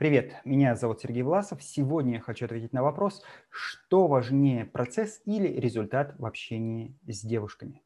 Привет, меня зовут Сергей Власов. Сегодня я хочу ответить на вопрос, что важнее, процесс или результат в общении с девушками.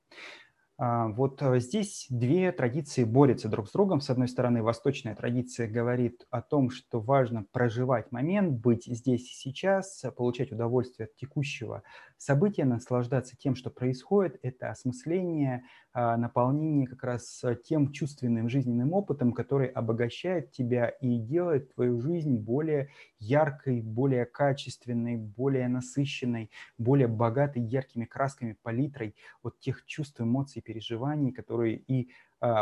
А, вот э, здесь две традиции борются друг с другом. С одной стороны, восточная традиция говорит о том, что важно проживать момент, быть здесь и сейчас, получать удовольствие от текущего события, наслаждаться тем, что происходит. Это осмысление, а, наполнение как раз тем чувственным жизненным опытом, который обогащает тебя и делает твою жизнь более яркой, более качественной, более насыщенной, более богатой яркими красками, палитрой от тех чувств, эмоций, переживаний, которые и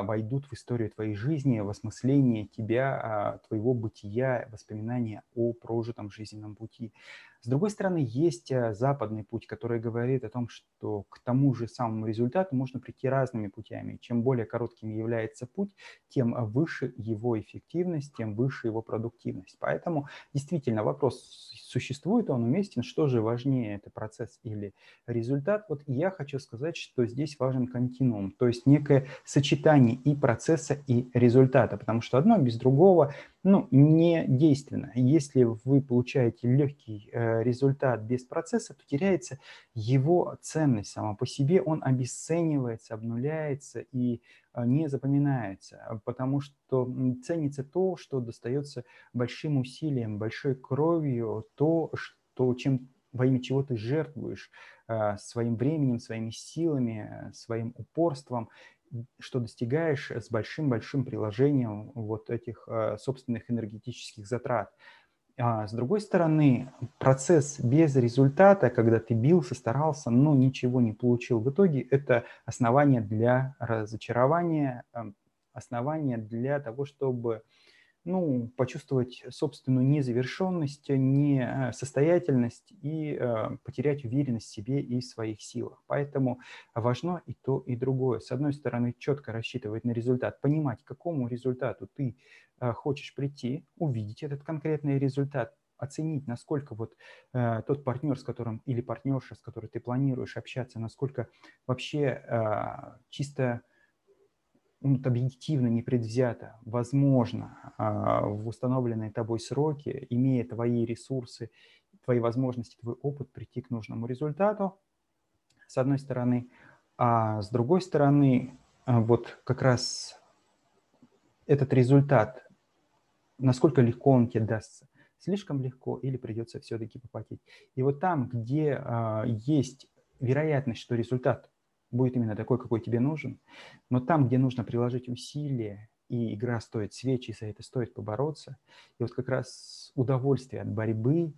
войдут в историю твоей жизни, в осмысление тебя, а, твоего бытия, воспоминания о прожитом жизненном пути. С другой стороны, есть а, западный путь, который говорит о том, что к тому же самому результату можно прийти разными путями. Чем более коротким является путь, тем выше его эффективность, тем выше его продуктивность. Поэтому действительно вопрос, существует он уместен, что же важнее, это процесс или результат. Вот я хочу сказать, что здесь важен континуум, то есть некое сочетание и процесса, и результата, потому что одно без другого ну, не действенно. Если вы получаете легкий э, результат без процесса, то теряется его ценность сама по себе, он обесценивается, обнуляется и э, не запоминается, потому что ценится то, что достается большим усилием, большой кровью, то, что, чем во имя чего ты жертвуешь э, своим временем, своими силами, своим упорством что достигаешь с большим-большим приложением вот этих э, собственных энергетических затрат. А с другой стороны, процесс без результата, когда ты бился, старался, но ничего не получил в итоге, это основание для разочарования, эм, основание для того, чтобы ну, почувствовать собственную незавершенность, несостоятельность и э, потерять уверенность в себе и в своих силах. Поэтому важно и то, и другое. С одной стороны, четко рассчитывать на результат, понимать, к какому результату ты э, хочешь прийти, увидеть этот конкретный результат, оценить, насколько вот э, тот партнер, с которым или партнерша, с которой ты планируешь общаться, насколько вообще э, чисто ну, объективно, непредвзято, возможно, а, в установленные тобой сроки, имея твои ресурсы, твои возможности, твой опыт, прийти к нужному результату, с одной стороны. А с другой стороны, а, вот как раз этот результат, насколько легко он тебе дастся, слишком легко или придется все-таки попотеть. И вот там, где а, есть вероятность, что результат будет именно такой, какой тебе нужен. Но там, где нужно приложить усилия, и игра стоит свечи, и за это стоит побороться, и вот как раз удовольствие от борьбы,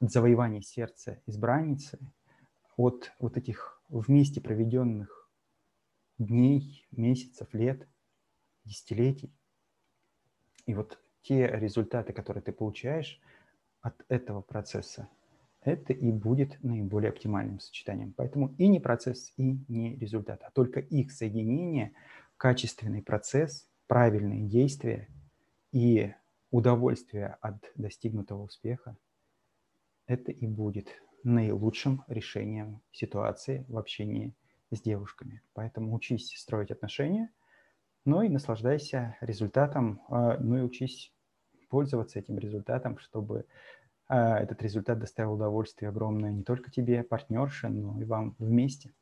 от завоевания сердца избранницы, от вот этих вместе проведенных дней, месяцев, лет, десятилетий. И вот те результаты, которые ты получаешь от этого процесса, это и будет наиболее оптимальным сочетанием. Поэтому и не процесс, и не результат, а только их соединение, качественный процесс, правильные действия и удовольствие от достигнутого успеха, это и будет наилучшим решением ситуации в общении с девушками. Поэтому учись строить отношения, ну и наслаждайся результатом, а, ну и учись пользоваться этим результатом, чтобы этот результат доставил удовольствие огромное не только тебе, партнерше, но и вам вместе.